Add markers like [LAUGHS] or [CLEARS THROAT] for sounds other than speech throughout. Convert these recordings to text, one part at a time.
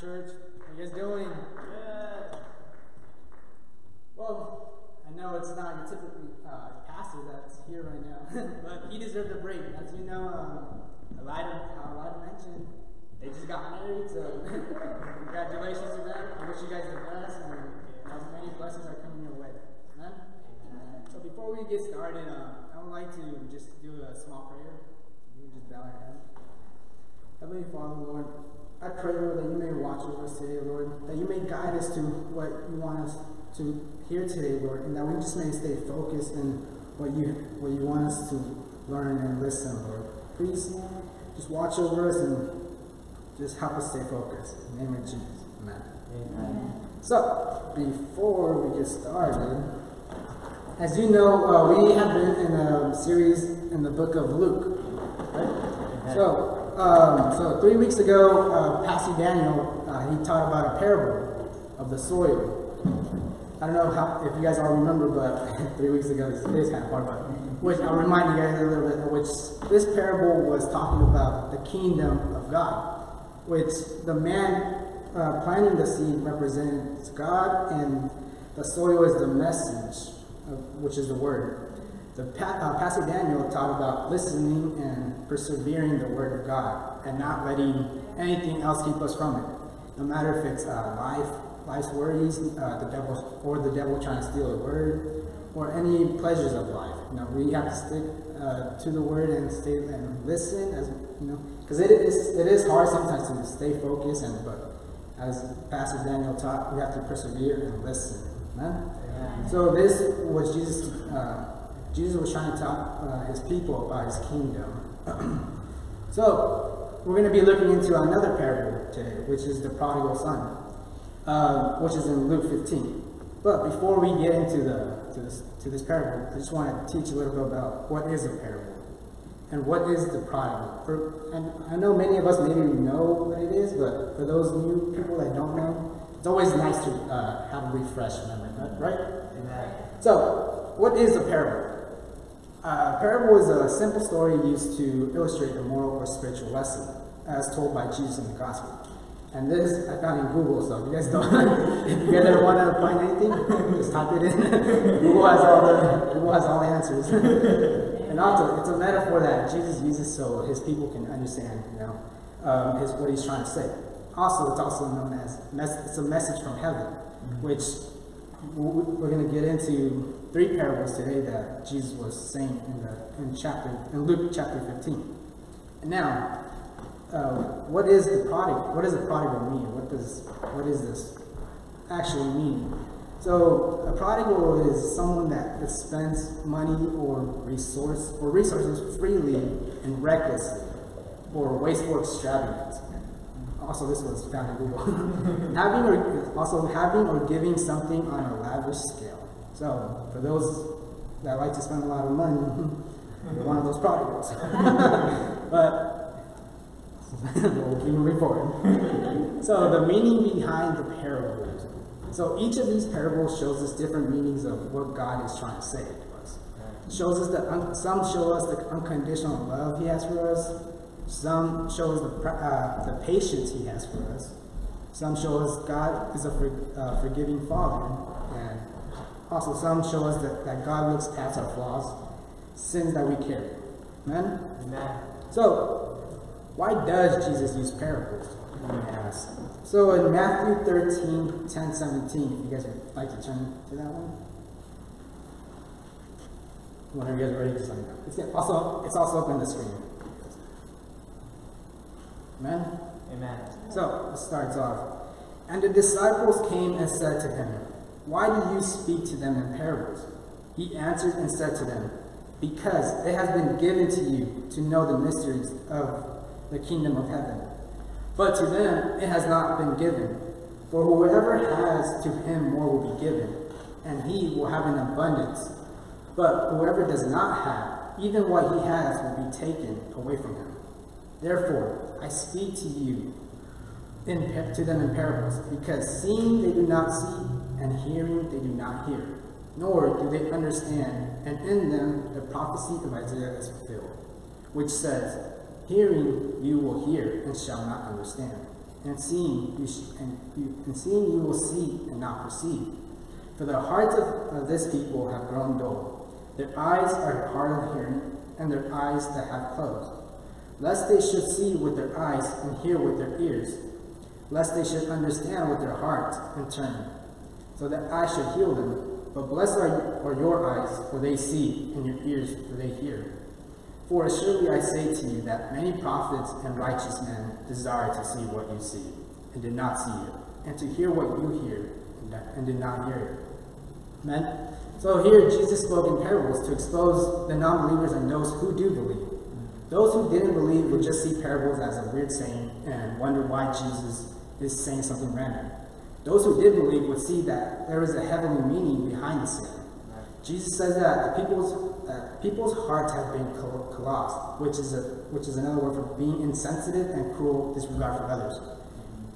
church. How you guys doing? Good. Well, I know it's not your typical uh, pastor that's here right now, but he deserved a break. As you know, um, Elida, uh, Elida mentioned, they just got married, so congratulations to them. I wish you guys the best, and as many blessings are coming your way. Amen? So before we get started, uh, I would like to just do a small prayer. You can just bow your head. Heavenly Father, Lord, I pray, Lord, that you may watch over us today, Lord, that you may guide us to what you want us to hear today, Lord, and that we just may stay focused in what you what you want us to learn and listen, Lord. Please just watch over us and just help us stay focused. In the name of Jesus. Amen. Amen. So, before we get started, as you know, uh, we have been in a series in the book of Luke. Right? So, um, so three weeks ago, uh, Pastor Daniel, uh, he taught about a parable of the soil. I don't know how, if you guys all remember, but [LAUGHS] three weeks ago, this is kind of hard, but which I'll remind you guys a little bit, which this parable was talking about the kingdom of God, which the man uh, planting the seed represents God, and the soil is the message, of, which is the word. The uh, Pastor Daniel taught about listening and persevering the Word of God and not letting anything else keep us from it. No matter if it's uh, life, life's worries, uh, the devil, or the devil trying to steal the Word, or any pleasures of life. You know, we have to stick uh, to the Word and stay and listen, as you know, because it is it is hard sometimes to stay focused and but as Pastor Daniel taught, we have to persevere and listen. Amen. Yeah. So this was Jesus. Uh, Jesus was trying to tell uh, his people about his kingdom. [CLEARS THROAT] so, we're going to be looking into another parable today, which is the prodigal son, uh, which is in Luke 15. But before we get into the to this, to this parable, I just want to teach a little bit about what is a parable and what is the prodigal. For, and I know many of us maybe know what it is, but for those new people that don't know, it's always nice to uh, have a refresh memory, right? Amen. So, what is a parable? Uh, parable is a simple story used to illustrate a moral or spiritual lesson, as told by Jesus in the gospel. And this I found in Google, so if you guys don't, [LAUGHS] if you guys ever want to find anything, [LAUGHS] just type it in. [LAUGHS] Google has all the Google has all the answers. and also, it's a metaphor that Jesus uses so his people can understand, you know, um, his, what he's trying to say. Also, it's also known as it's a message from heaven, which we're going to get into three parables today that Jesus was saying in the in chapter in Luke chapter 15. And now, uh, what is the prodigal? What does a prodigal mean? What does what is this actually mean? So a prodigal is someone that spends money or resource or resources freely and recklessly or wasteful extravagance. Also, this was found in Google. [LAUGHS] having or also having or giving something on a lavish scale. So, for those that like to spend a lot of money, you're [LAUGHS] one of those prodigals. [LAUGHS] but we'll keep moving forward. [LAUGHS] so, the meaning behind the parables. So, each of these parables shows us different meanings of what God is trying to say to us. Shows us that some show us the unconditional love He has for us. Some show us the, uh, the patience He has for us. Some show us God is a for, uh, forgiving Father. And also, some show us that, that God looks past our flaws, sins that we carry. Amen? Amen. So, why does Jesus use parables? You may ask. So, in Matthew 13, 10, 17, if you guys would like to turn to that one. Whenever you guys are ready, just let me know. It's also, it's also up on the screen. Amen? Amen. So, it starts off. And the disciples came and said to him, why do you speak to them in parables? He answered and said to them, Because it has been given to you to know the mysteries of the kingdom of heaven. But to them it has not been given. For whoever has, to him more will be given, and he will have an abundance. But whoever does not have, even what he has will be taken away from him. Therefore, I speak to you in, to them in parables, because seeing they do not see, and hearing they do not hear, nor do they understand, and in them the prophecy of Isaiah is fulfilled, which says, Hearing you will hear and shall not understand, and seeing you and, you, and seeing you will see and not perceive. For the hearts of, of this people have grown dull. Their eyes are hard of hearing, and their eyes that have closed. Lest they should see with their eyes and hear with their ears, lest they should understand with their hearts and turn, so that I should heal them. But blessed are, are your eyes, for they see, and your ears, for they hear. For surely I say to you that many prophets and righteous men desire to see what you see, and did not see it, and to hear what you hear, and did not hear it. Amen? So here Jesus spoke in parables to expose the non-believers and those who do believe. Those who didn't believe would just see parables as a weird saying and wonder why Jesus is saying something random. Those who did believe would see that there is a heavenly meaning behind the saying. Jesus says that the people's uh, people's hearts have been callous, which is a which is another word for being insensitive and cruel disregard for others.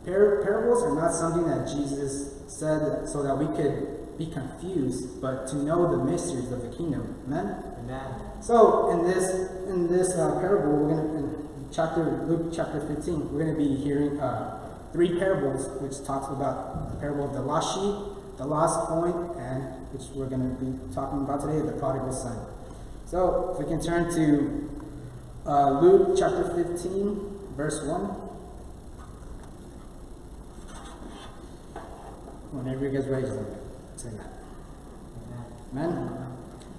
Par- parables are not something that Jesus said so that we could be confused, but to know the mysteries of the kingdom. Amen. Amen. So in this in this uh, parable, we're gonna in chapter Luke chapter 15, we're gonna be hearing uh, three parables, which talks about the parable of the lost sheep, the lost coin, and which we're gonna be talking about today, the prodigal son. So if we can turn to uh, Luke chapter 15, verse 1. Whenever you guys ready, say that. Amen.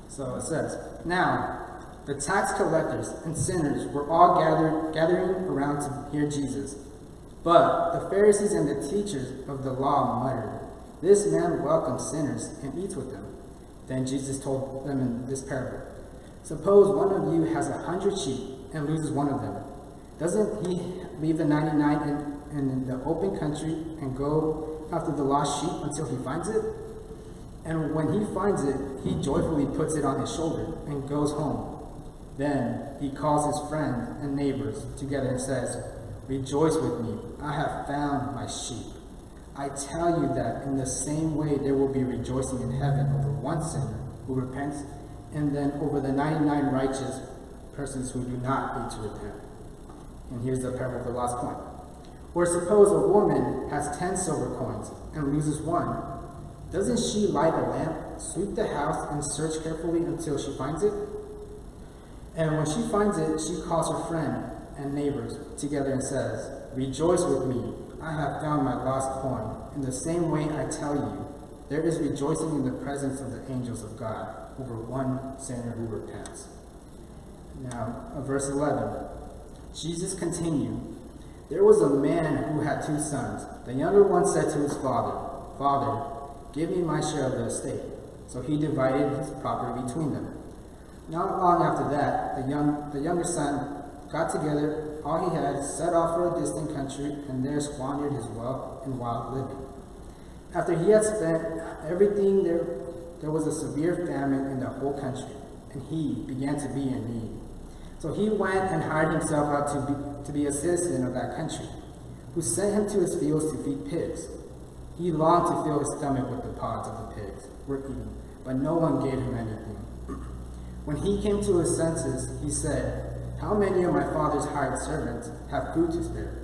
So it says, Now the tax collectors and sinners were all gathered gathering around to hear Jesus. But the Pharisees and the teachers of the law muttered, This man welcomes sinners and eats with them. Then Jesus told them in this parable, Suppose one of you has a hundred sheep and loses one of them. Doesn't he leave the 99 in, in the open country and go after the lost sheep until he finds it? And when he finds it, he joyfully puts it on his shoulder and goes home. Then he calls his friends and neighbors together and says, Rejoice with me, I have found my sheep. I tell you that in the same way there will be rejoicing in heaven over one sinner who repents, and then over the 99 righteous persons who do not need to repent. And here's the parable of the lost coin. Or suppose a woman has 10 silver coins and loses one doesn't she light a lamp, sweep the house, and search carefully until she finds it? And when she finds it, she calls her friend and neighbors together and says, Rejoice with me, I have found my lost coin. In the same way I tell you, there is rejoicing in the presence of the angels of God over one sinner who repents. Now, uh, verse 11. Jesus continued, There was a man who had two sons. The younger one said to his father, Father, Give me my share of the estate. So he divided his property between them. Not long after that, the, young, the younger son got together all he had, set off for a distant country, and there squandered his wealth in wild living. After he had spent everything, there, there was a severe famine in the whole country, and he began to be in need. So he went and hired himself out to be, to be a citizen of that country, who sent him to his fields to feed pigs. He longed to fill his stomach with the pods of the pigs were eating, but no one gave him anything. [CLEARS THROAT] When he came to his senses, he said, How many of my father's hired servants have food to spare?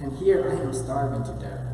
And here I am starving to death.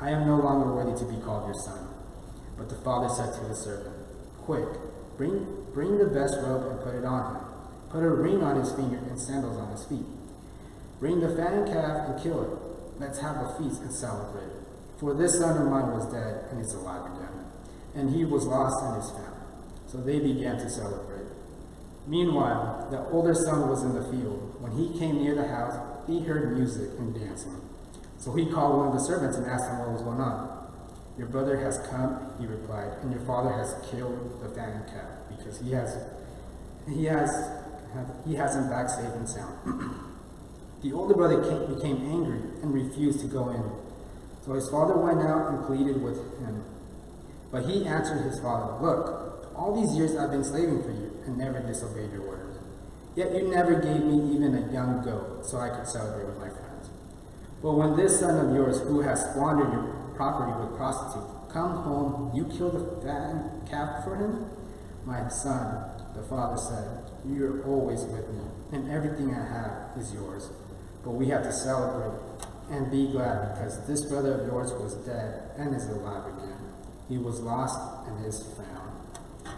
I am no longer worthy to be called your son. But the father said to his servant, Quick, bring, bring the best robe and put it on him. Put a ring on his finger and sandals on his feet. Bring the fattened calf and kill it. Let's have a feast and celebrate. For this son of mine was dead and is alive again, and he was lost and is found. So they began to celebrate. Meanwhile, the older son was in the field. When he came near the house, he heard music and dancing. So he called one of the servants and asked him what was going on. Your brother has come, he replied, and your father has killed the fattened calf because he has he has he has him back safe and sound. [CLEARS THROAT] the older brother came, became angry and refused to go in. So his father went out and pleaded with him. But he answered his father, Look, all these years I've been slaving for you and never disobeyed your orders. Yet you never gave me even a young goat so I could celebrate with my friends. But when this son of yours, who has squandered your property with prostitutes, come home, you kill the fattened calf for him? My son, the father said, You are always with me, and everything I have is yours. But we have to celebrate and be glad because this brother of yours was dead and is alive again. He was lost and is found.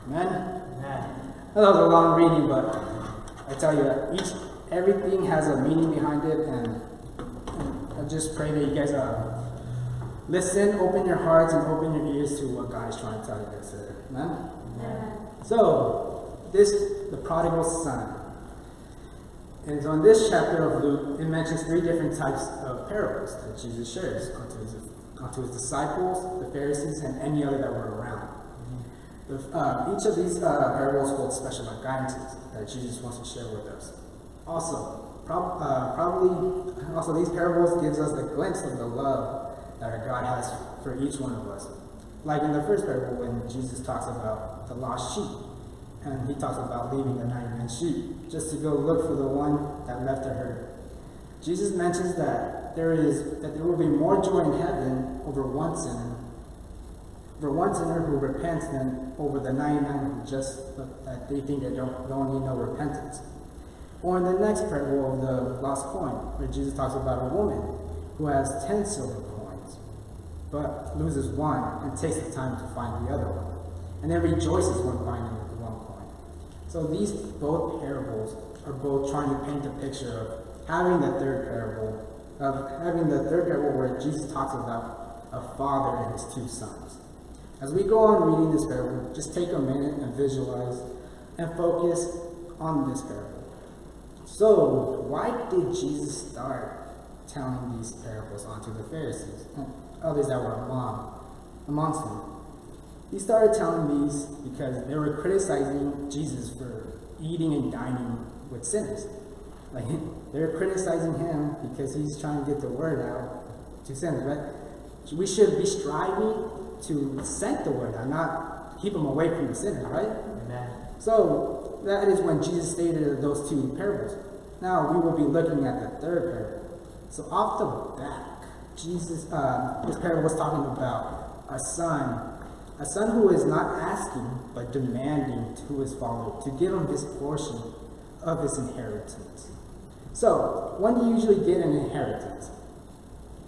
Amen? Amen. That was a long reading, but I tell you, each everything has a meaning behind it, and, just pray that you guys uh, listen, open your hearts, and open your ears to what God is trying to tell you guys today. Amen? Amen. So, this, the prodigal son. And so in this chapter of Luke, it mentions three different types of parables that Jesus shares unto his, unto his disciples, the Pharisees, and any other that were around. The, uh, each of these uh, parables holds special guidances that Jesus wants to share with us. Also, prob- uh, probably, also these parables gives us a glimpse of the love that our God has for each one of us. Like in the first parable when Jesus talks about the lost sheep, and he talks about leaving the 99 sheep just to go look for the one that left the herd. Jesus mentions that there is that there will be more joy in heaven over one sinner, over one sinner who repents than over the 99 who just that they think they don't, don't need no repentance. Or in the next parable of the lost coin, where Jesus talks about a woman who has 10 silver coins, but loses one and takes the time to find the other one, and then rejoices when finding the one coin. So these both parables are both trying to paint a picture of having the third parable, of having the third parable where Jesus talks about a father and his two sons. As we go on reading this parable, just take a minute and visualize and focus on this parable. So, why did Jesus start telling these parables onto the Pharisees and others that were among, amongst them? He started telling these because they were criticizing Jesus for eating and dining with sinners. Like [LAUGHS] they're criticizing him because he's trying to get the word out to sinners, right? We should be striving to send the word out, not keep them away from the sinners, right? Amen. So that is when Jesus stated those two parables. Now we will be looking at the third parable. So off the back, Jesus, uh, this parable was talking about a son, a son who is not asking but demanding to his father to give him his portion of his inheritance. So when do you usually get an inheritance?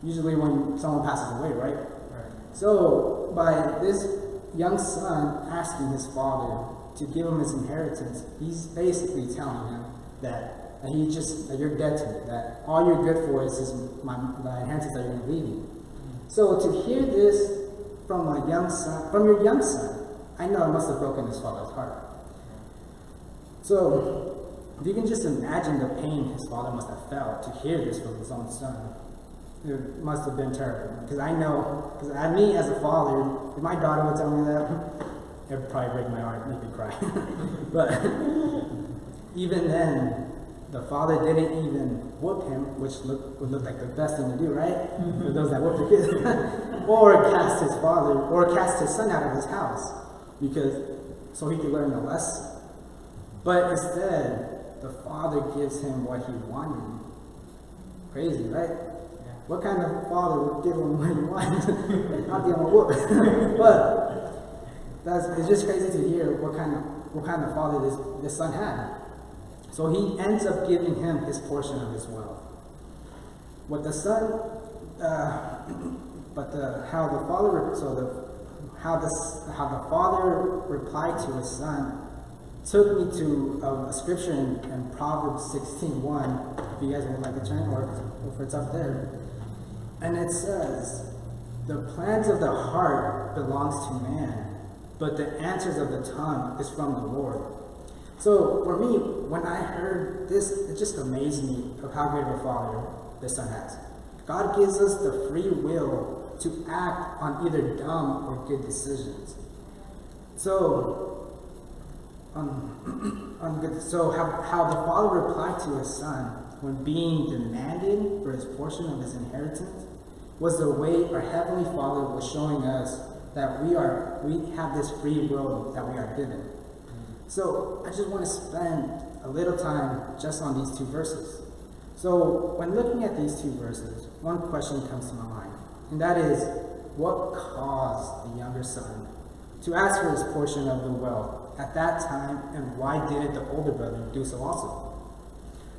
Usually when someone passes away, right? Right. So, by this young son asking his father to give him his inheritance, he's basically telling him that, that he just that you're dead to me, that all you're good for is, is my, my inheritance that you're going to leave me. So to hear this from a young son, from your young son, I know it must have broken his father's heart. So if you can just imagine the pain his father must have felt to hear this from his own son, it must have been terrible. Because I know, because I me as a father, if my daughter would tell me that, it would probably break my heart, make me cry. [LAUGHS] but even then, the father didn't even whoop him, which look, would look like the best thing to do, right? For those that whoop their kids. [LAUGHS] or cast his father, or cast his son out of his house, because so he could learn the lesson. But instead, the father gives him what he wanted. Crazy, right? What kind of father would give him what he wanted? [LAUGHS] Not give him a whoop. but that's it's just crazy to hear what kind of what kind of father this, this son had. So he ends up giving him his portion of his wealth. What the son, uh, [CLEARS THROAT] but the how the father so the how the how the father replied to his son took me to um, a scripture in, in Proverbs 16, 1, if you guys would like to turn, or if it's up there. And it says, The plans of the heart belongs to man, but the answers of the tongue is from the Lord. So for me, when I heard this, it just amazed me of how great of a father the son has. God gives us the free will to act on either dumb or good decisions. So um, [CLEARS THROAT] so how, how the father replied to his son when being demanded for his portion of his inheritance, was the way our Heavenly Father was showing us that we are we have this free will that we are given. So I just want to spend a little time just on these two verses. So when looking at these two verses, one question comes to my mind, and that is, what caused the younger son to ask for his portion of the wealth at that time, and why didn't the older brother do so also?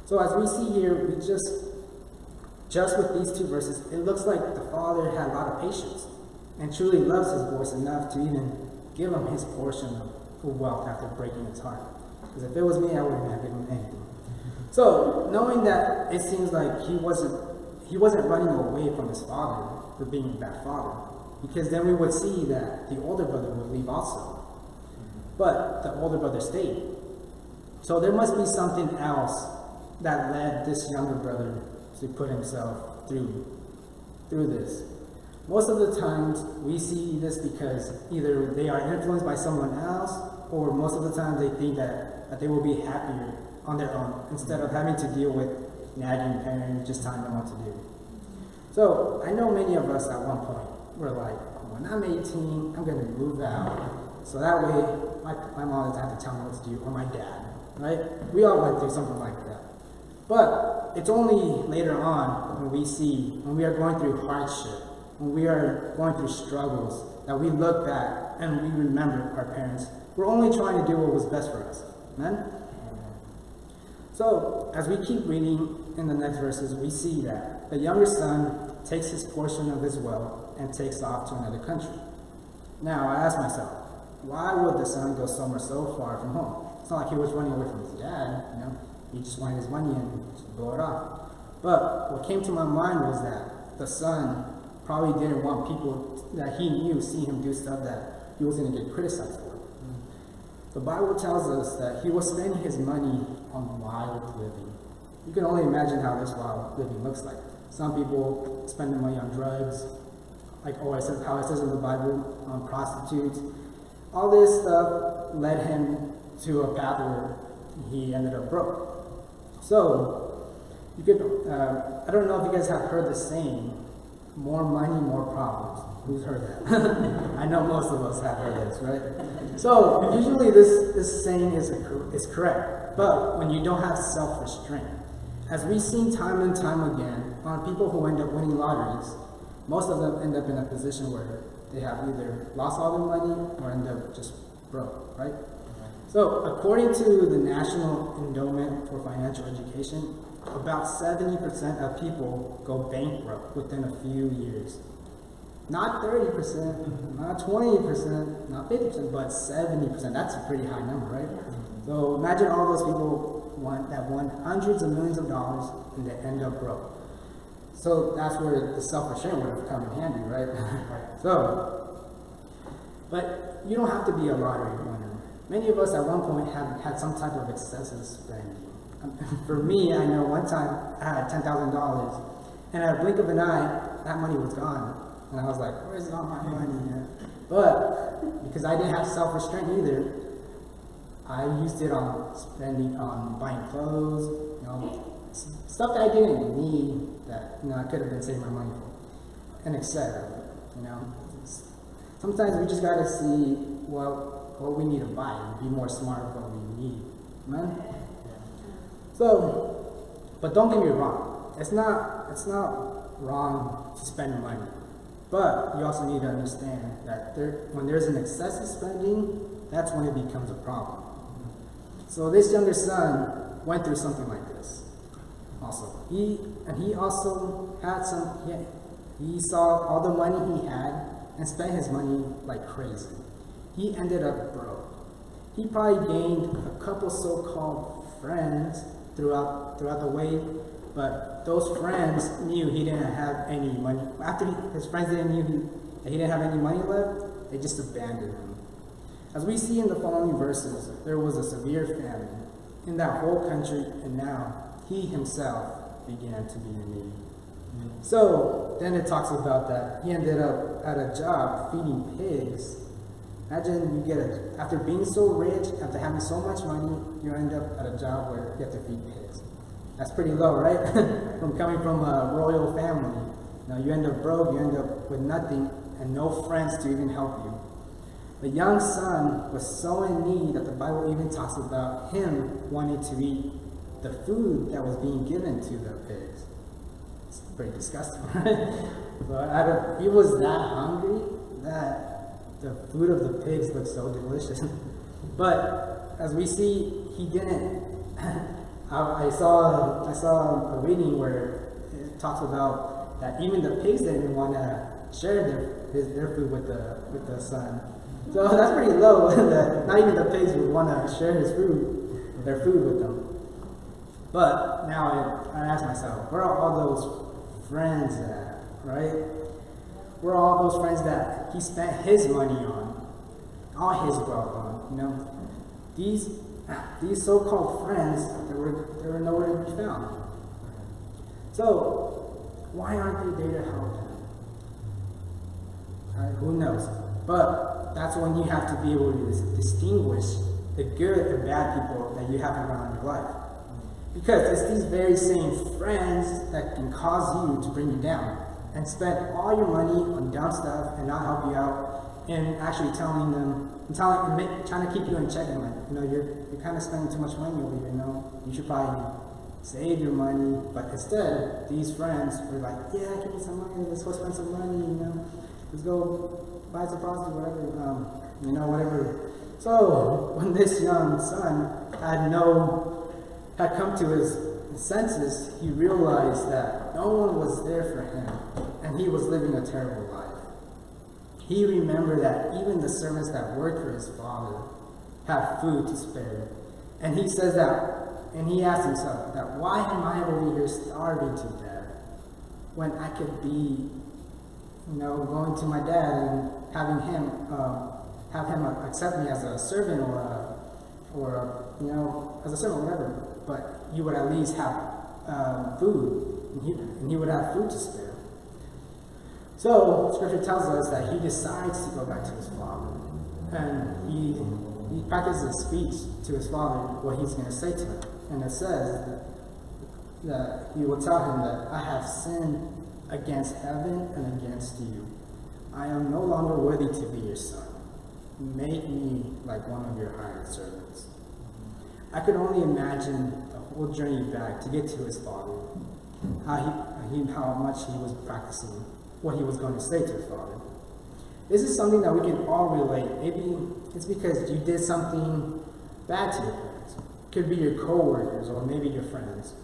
So as we see here, we just just with these two verses, it looks like the father had a lot of patience and truly loves his boys enough to even give him his portion of wealth after breaking his heart. Because if it was me, I wouldn't have given him anything. So knowing that it seems like he wasn't he wasn't running away from his father for being a bad father, because then we would see that the older brother would leave also. But the older brother stayed. So there must be something else that led this younger brother to put himself through through this. Most of the times we see this because either they are influenced by someone else or most of the time they think that, that they will be happier on their own instead of having to deal with nagging parents just telling them what to do. So I know many of us at one point were like, when I'm 18, I'm going to move out. So that way my, my mom doesn't have to tell me what to do or my dad, right? We all went through something like that. But it's only later on when we see, when we are going through hardship, when we are going through struggles, that we look back and we remember our parents. We're only trying to do what was best for us. Amen? So, as we keep reading in the next verses, we see that the younger son takes his portion of his wealth and takes off to another country. Now, I ask myself, why would the son go somewhere so far from home? It's not like he was running away from his dad, you know. He just wanted his money and blow it off. But what came to my mind was that the son probably didn't want people that he knew see him do stuff that he was going to get criticized for. The Bible tells us that he was spending his money on wild living. You can only imagine how this wild living looks like. Some people spend their money on drugs, like oh, it says, how it says in the Bible, on prostitutes. All this stuff led him to a path where he ended up broke. So, you could, uh, I don't know if you guys have heard the saying, more money, more problems. Who's heard that? [LAUGHS] I know most of us have heard this, right? So usually this, this saying is, a, is correct, but when you don't have self-restraint, as we've seen time and time again on people who end up winning lotteries, most of them end up in a position where they have either lost all their money or end up just broke, right? So according to the National Endowment for Financial Education, about 70% of people go bankrupt within a few years. Not 30%, [LAUGHS] not 20%, not 50%, but 70%. That's a pretty high number, right? So imagine all those people want, that won hundreds of millions of dollars and they end up broke. So that's where the self-assurance would have come in handy, right? so, but you don't have to be a lottery winner. Many of us at one point have had some type of excessive spending. For me, I know one time I had $10,000 and at a blink of an eye, that money was gone. And I was like, where's all my money? But because I didn't have self-restraint either, I used it on spending, on buying clothes, you know, stuff that I didn't need that, you know, I could have been saving my money for, and etc. You know, sometimes we just got to see what, what we need to buy and be more smart with what we need. Amen? So, but don't get me wrong. It's not, it's not wrong to spend money. But you also need to understand that there, when there's an excessive spending, that's when it becomes a problem. So this younger son went through something like this. Also, he and he also had some. He, he saw all the money he had and spent his money like crazy. He ended up broke. He probably gained a couple so-called friends throughout throughout the way, but those friends knew he didn't have any money. After his friends didn't knew he, that he didn't have any money left, they just abandoned him. As we see in the following verses, there was a severe famine in that whole country, and now he himself began to be in need. So then it talks about that he ended up at a job feeding pigs. Imagine you get it. after being so rich, after having so much money, you end up at a job where you have to feed pigs. That's pretty low, right? [LAUGHS] from coming from a royal family. Now you end up broke, you end up with nothing, and no friends to even help you. The young son was so in need that the Bible even talks about him wanting to eat the food that was being given to the pigs. It's pretty disgusting, [LAUGHS] right? but of, he was that hungry that the food of the pigs looked so delicious. [LAUGHS] but as we see, he didn't. [CLEARS THROAT] I, I saw I saw a reading where it talks about that even the pigs didn't want to share their his, their food with the with the son. So [LAUGHS] that's pretty low. [LAUGHS] that not even the pigs would want to share his food, their food with them. But now I, I ask myself, where are all those friends at, right? Where are all those friends that he spent his money on, all his wealth on? You know, these these so-called friends, they were they were nowhere to be found. So why aren't they there to help him? Who knows? But that's when you have to be able to distinguish the good and bad people that you have around your life. Because it's these very same friends that can cause you to bring you down and spend all your money on dumb stuff and not help you out and actually telling them and telling and trying to keep you in check and like, you know, you're you're kind of spending too much money over here, you know. You should probably save your money. But instead, these friends were like, Yeah, give me some money, let's go spend some money, you know. Let's go buy some prostitute, whatever, um, you know, whatever. So [LAUGHS] when this young son had no, had come to his senses, he realized that no one was there for him, he was living a terrible life. He remembered that even the servants that worked for his father had food to spare, and he says that, and he asked himself that why am I over here starving to death when I could be you know, going to my dad and having him uh, have him accept me as a servant or a, or a, you know as a servant, whatever. But you would at least have um, food, and he, and he would have food to spare. So Scripture tells us that he decides to go back to his father, and he he practices a speech to his father what he's going to say to him, and it says that, that he will tell him that I have sinned against heaven and against you. I am no longer worthy to be your son. Make me like one of your hired servants. I could only imagine the whole journey back to get to his father, how, he, how much he was practicing what he was going to say to his father. This is something that we can all relate. Maybe it's because you did something bad to your parents. It could be your coworkers or maybe your friends.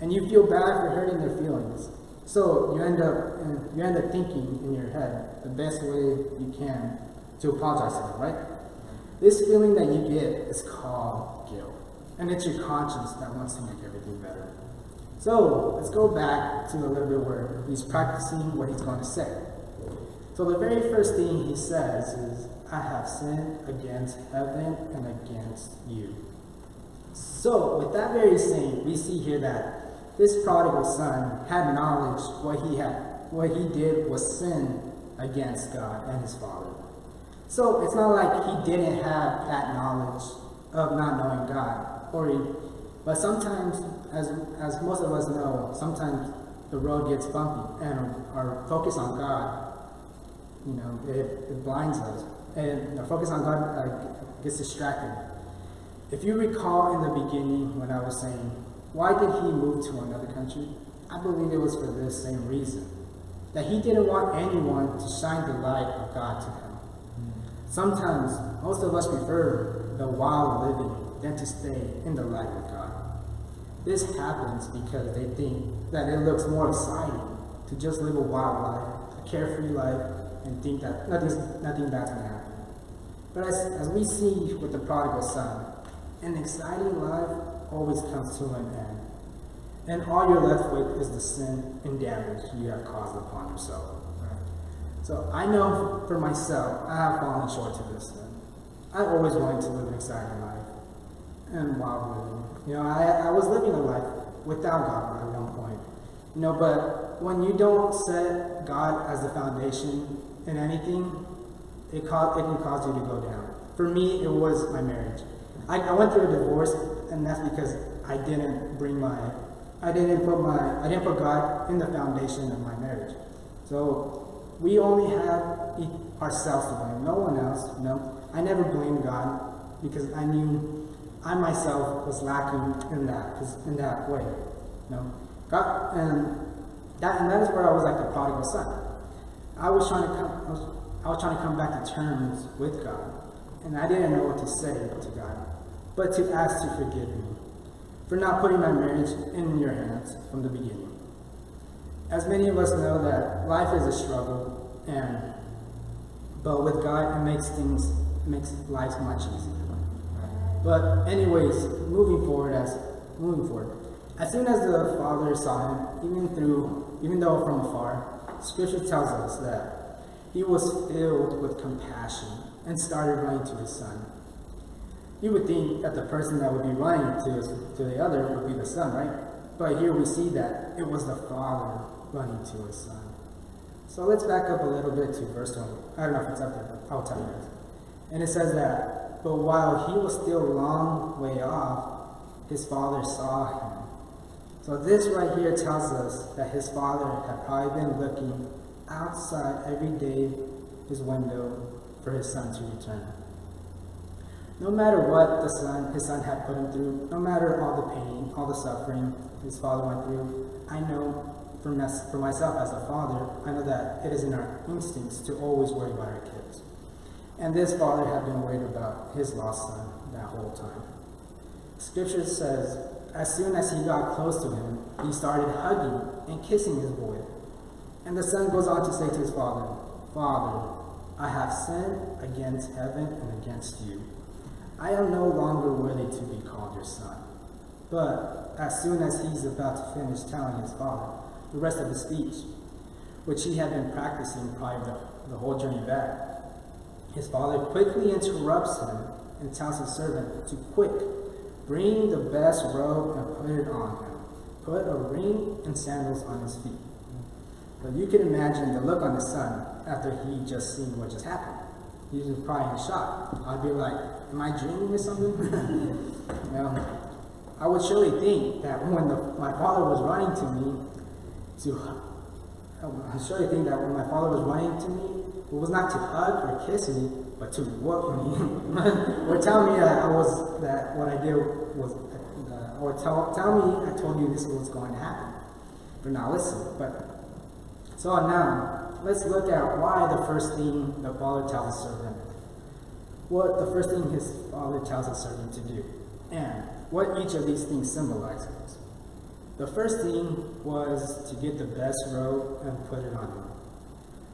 And you feel bad for hurting their feelings. So you end up you end up thinking in your head the best way you can to apologize to them, right? This feeling that you get is called guilt. And it's your conscience that wants to make everything better. So let's go back to a little bit where he's practicing what he's going to say. So the very first thing he says is, I have sinned against heaven and against you. So with that very saying, we see here that this prodigal son had knowledge what he had what he did was sin against God and his father. So it's not like he didn't have that knowledge of not knowing God. Or he, but sometimes, as as most of us know, sometimes the road gets bumpy and our focus on God, you know, it, it blinds us. And the focus on God uh, gets distracted. If you recall in the beginning when I was saying why did he move to another country? I believe it was for this same reason that he didn't want anyone to shine the light of God to him. Sometimes, most of us prefer the wild living than to stay in the light of God. This happens because they think that it looks more exciting to just live a wild life, a carefree life, and think that nothing, nothing bad's to happen. But as, as we see with the prodigal son, an exciting life always comes to an end. And all you're left with is the sin and damage you have caused upon yourself. So I know for myself, I have fallen short to this sin. I always wanted to live an exciting life and wild living. You know, I, I was living a life without God at one point. You know, but when you don't set God as the foundation in anything, it, it can cause you to go down. For me, it was my marriage. I, I went through a divorce and that's because I didn't bring my, I didn't put my, I didn't put God in the foundation of my marriage. So we only have ourselves to blame, no one else. Know, I never blamed God because I knew I myself was lacking in that in that way. You know, God, and um, that and that is where I was like the prodigal son. I was trying to come. I was, I was trying to come back to terms with God, and I didn't know what to say to God, but to ask to forgive me for not putting my marriage in your hands from the beginning. As many of us know that life is a struggle, and but with God, it makes things makes life much easier. But anyways, moving forward as moving forward. As soon as the father saw him, even through even though from afar, scripture tells us that he was filled with compassion and started running to his son. You would think that the person that would be running to, to the other would be the son, right? But here we see that it was the father running to his son. So let's back up a little bit to verse 20. I don't know if it's up there, but I'll tell you guys. And it says that, but while he was still a long way off, his father saw him. So this right here tells us that his father had probably been looking outside every day his window for his son to return. No matter what the son, his son had put him through, no matter all the pain, all the suffering his father went through, I know for, for myself as a father, I know that it is in our instincts to always worry about our kids. And this father had been worried about his lost son that whole time. Scripture says, as soon as he got close to him, he started hugging and kissing his boy. And the son goes on to say to his father, Father, I have sinned against heaven and against you. I am no longer worthy to be called your son. But as soon as he's about to finish telling his father, the rest of the speech, which he had been practicing prior to the whole journey back. His father quickly interrupts him and tells his servant to quick bring the best robe and put it on him. Put a ring and sandals on his feet. But you can imagine the look on his son after he just seen what just happened. He was probably in shock. I'd be like, am I dreaming or something? [LAUGHS] know, I would surely think that when the, my father was running to me, to I sure think that when my father was running to me, it was not to hug or kiss me, but to whoop me, [LAUGHS] or tell me that I was that what I did was, uh, or tell tell me I told you this was going to happen. But now listen. But so now let's look at why the first thing the father tells his servant, what the first thing his father tells his servant to do, and what each of these things symbolizes. The first thing was to get the best robe and put it on him.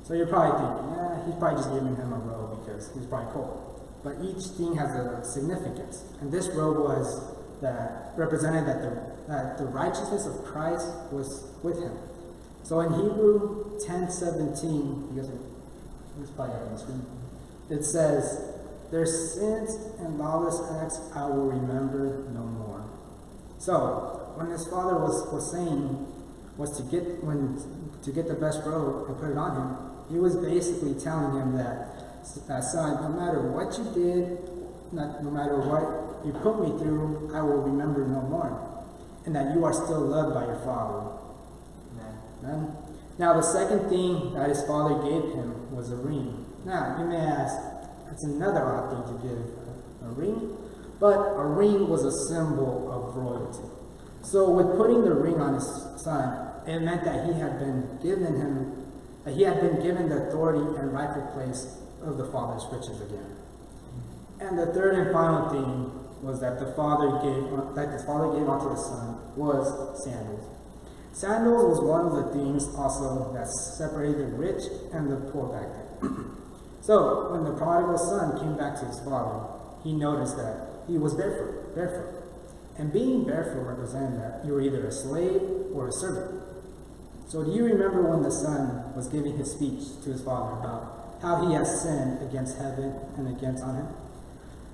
So you're probably thinking, yeah, he's probably just giving him a robe because he's probably cold. But each thing has a significance. And this robe was that represented that the, that the righteousness of Christ was with him. So in Hebrew 10 17, you guys are, it's probably on the screen, it says, Their sins and lawless acts I will remember no more. So when his father was, was saying was to get when to get the best robe and put it on him, he was basically telling him that, that son, no matter what you did, not, no matter what you put me through, I will remember no more. And that you are still loved by your father. Amen. Now the second thing that his father gave him was a ring. Now you may ask, that's another odd thing to give a ring, but a ring was a symbol of royalty. So with putting the ring on his son, it meant that he had been given him, that he had been given the authority and rightful place of the father's riches again. And the third and final thing was that the father gave, that the father gave unto the son was sandals. Sandals was one of the things also that separated the rich and the poor back then. [CLEARS THROAT] so when the prodigal son came back to his father, he noticed that he was barefoot, barefoot. And being barefoot represented that you were either a slave or a servant. So do you remember when the son was giving his speech to his father about how he has sinned against heaven and against on him?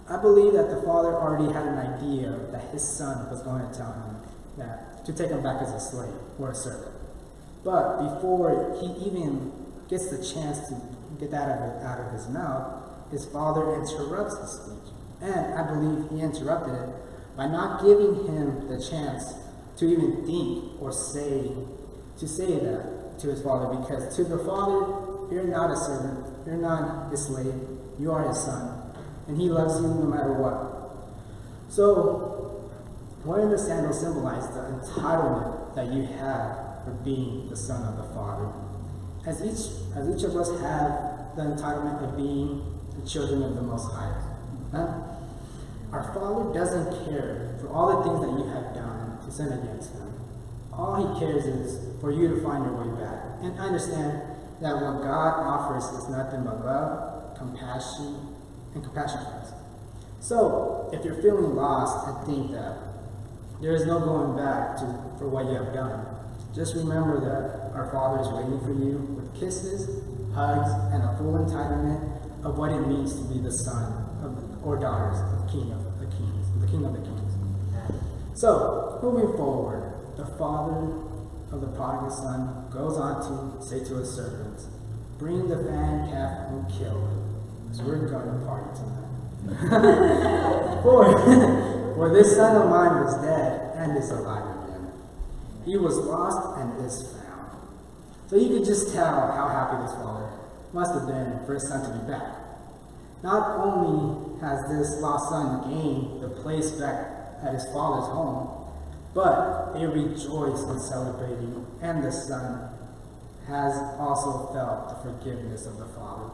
I believe that the father already had an idea that his son was going to tell him that to take him back as a slave or a servant. But before he even gets the chance to get that out of his mouth, his father interrupts the speech. And I believe he interrupted it by not giving him the chance to even think or say, to say that, to his father, because to the father, you're not a servant, you're not his slave, you are his son, and he loves you no matter what. So, wearing the sandal symbolizes the entitlement that you have for being the son of the Father. As each, as each of us have the entitlement of being the children of the Most High. Huh? Our Father doesn't care for all the things that you have done to sin against Him. All He cares is for you to find your way back. And understand that what God offers is nothing but love, compassion, and compassion for us. So, if you're feeling lost and think that there is no going back to, for what you have done, just remember that our Father is waiting for you with kisses, hugs, and a full entitlement of what it means to be the son of, or daughters of King of of. So, moving forward, the father of the prodigal son goes on to say to his servants, Bring the fattened calf and kill it, because we're going to party tonight. [LAUGHS] for, for this son of mine was dead and is alive again. He was lost and is found. So you can just tell how happy this father must have been for his son to be back. Not only has this lost son gained the place back at his father's home, but they rejoice in celebrating, and the son has also felt the forgiveness of the father.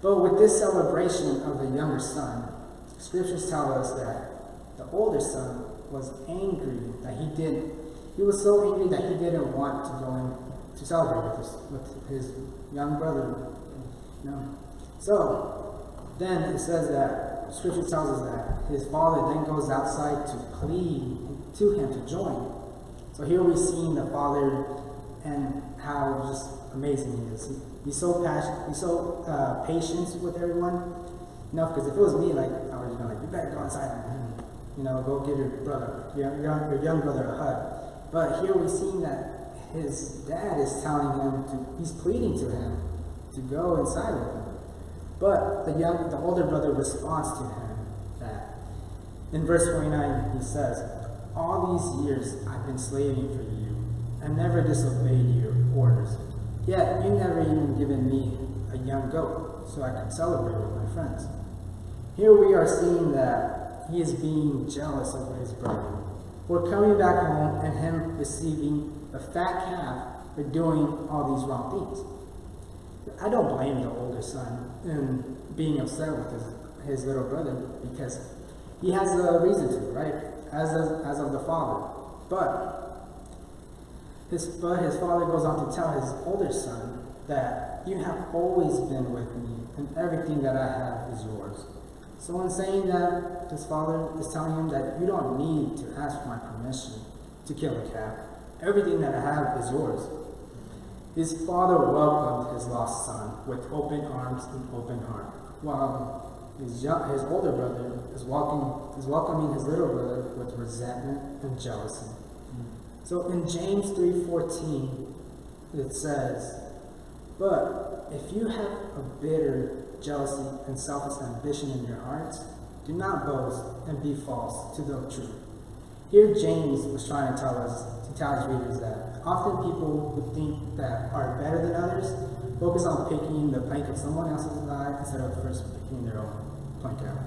But with this celebration of the younger son, scriptures tell us that the older son was angry that he didn't. He was so angry that he didn't want to go in to celebrate with his, with his young brother. You know? So then it says that scripture tells us that his father then goes outside to plead to him to join. So here we've seen the father and how just amazing he is. He, he's so passionate, he's so uh, patient with everyone. You know, because if it was me, like I would, you know, like you better go inside and you know go give your brother, your young, your young brother a hug. But here we've seen that his dad is telling him to, he's pleading to him to go inside with him. But the young, the older brother responds to him that in verse 29 he says, All these years I've been slaving for you and never disobeyed your orders. Yet you never even given me a young goat so I could celebrate with my friends. Here we are seeing that he is being jealous of his brother for coming back home and him receiving a fat calf for doing all these wrong things. I don't blame the older son in being upset with his, his little brother because he has a reason to, right? As of, as of the father. But his, but his father goes on to tell his older son that you have always been with me and everything that I have is yours. So in saying that, his father is telling him that you don't need to ask my permission to kill a calf. Everything that I have is yours. His father welcomed his lost son with open arms and open heart, while his, young, his older brother is, welcoming, is welcoming his little brother with resentment and jealousy. So in James 3.14, it says, But if you have a bitter jealousy and selfish ambition in your hearts, do not boast and be false to the truth. Here James was trying to tell us, to tell his readers that often people who think that are better than others focus on picking the plank of someone else's eye instead of first picking their own plank out.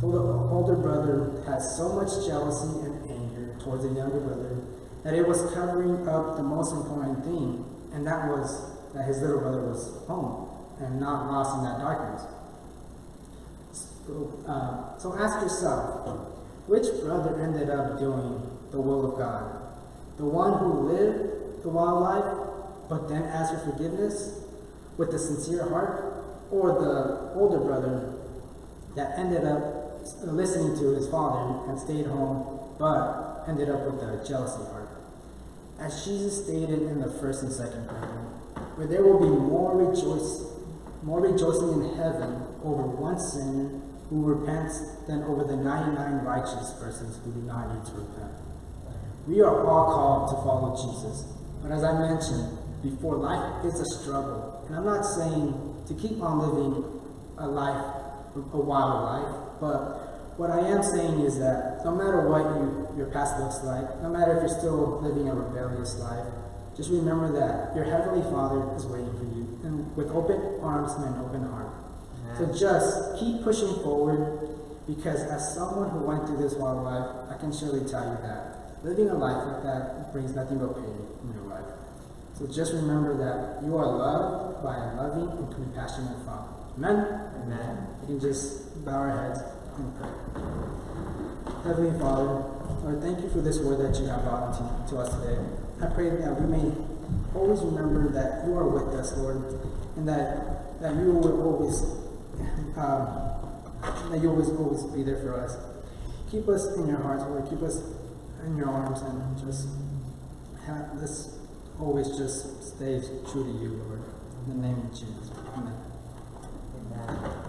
So the older brother has so much jealousy and anger towards the younger brother that it was covering up the most important thing, and that was that his little brother was home and not lost in that darkness. So, uh, so ask yourself, which brother ended up doing the will of God? The one who lived the wild life, but then asked for forgiveness with a sincere heart? Or the older brother that ended up listening to his father and stayed home, but ended up with a jealousy heart? As Jesus stated in the first and second paragraph, where there will be more rejoicing more rejoicing in heaven over one sinner who repents than over the 99 righteous persons who do not need to repent. We are all called to follow Jesus, but as I mentioned before, life is a struggle. And I'm not saying to keep on living a life, a wild life, but what I am saying is that no matter what you, your past looks like, no matter if you're still living a rebellious life, just remember that your Heavenly Father is waiting for you and with open arms and an open heart. So just keep pushing forward because as someone who went through this wild life, I can surely tell you that living a life like that brings nothing but pain in your life. So just remember that you are loved by a loving and compassionate Father. Amen? Amen. We can just bow our heads and pray. Heavenly Father, Lord, thank you for this word that you have brought to, to us today. I pray that we may always remember that you are with us, Lord, and that, that you will always um, that you always always be there for us. Keep us in your hearts, Lord. Keep us in your arms and just have this always just stay true to you, Lord. In the name of Jesus. Amen. Amen.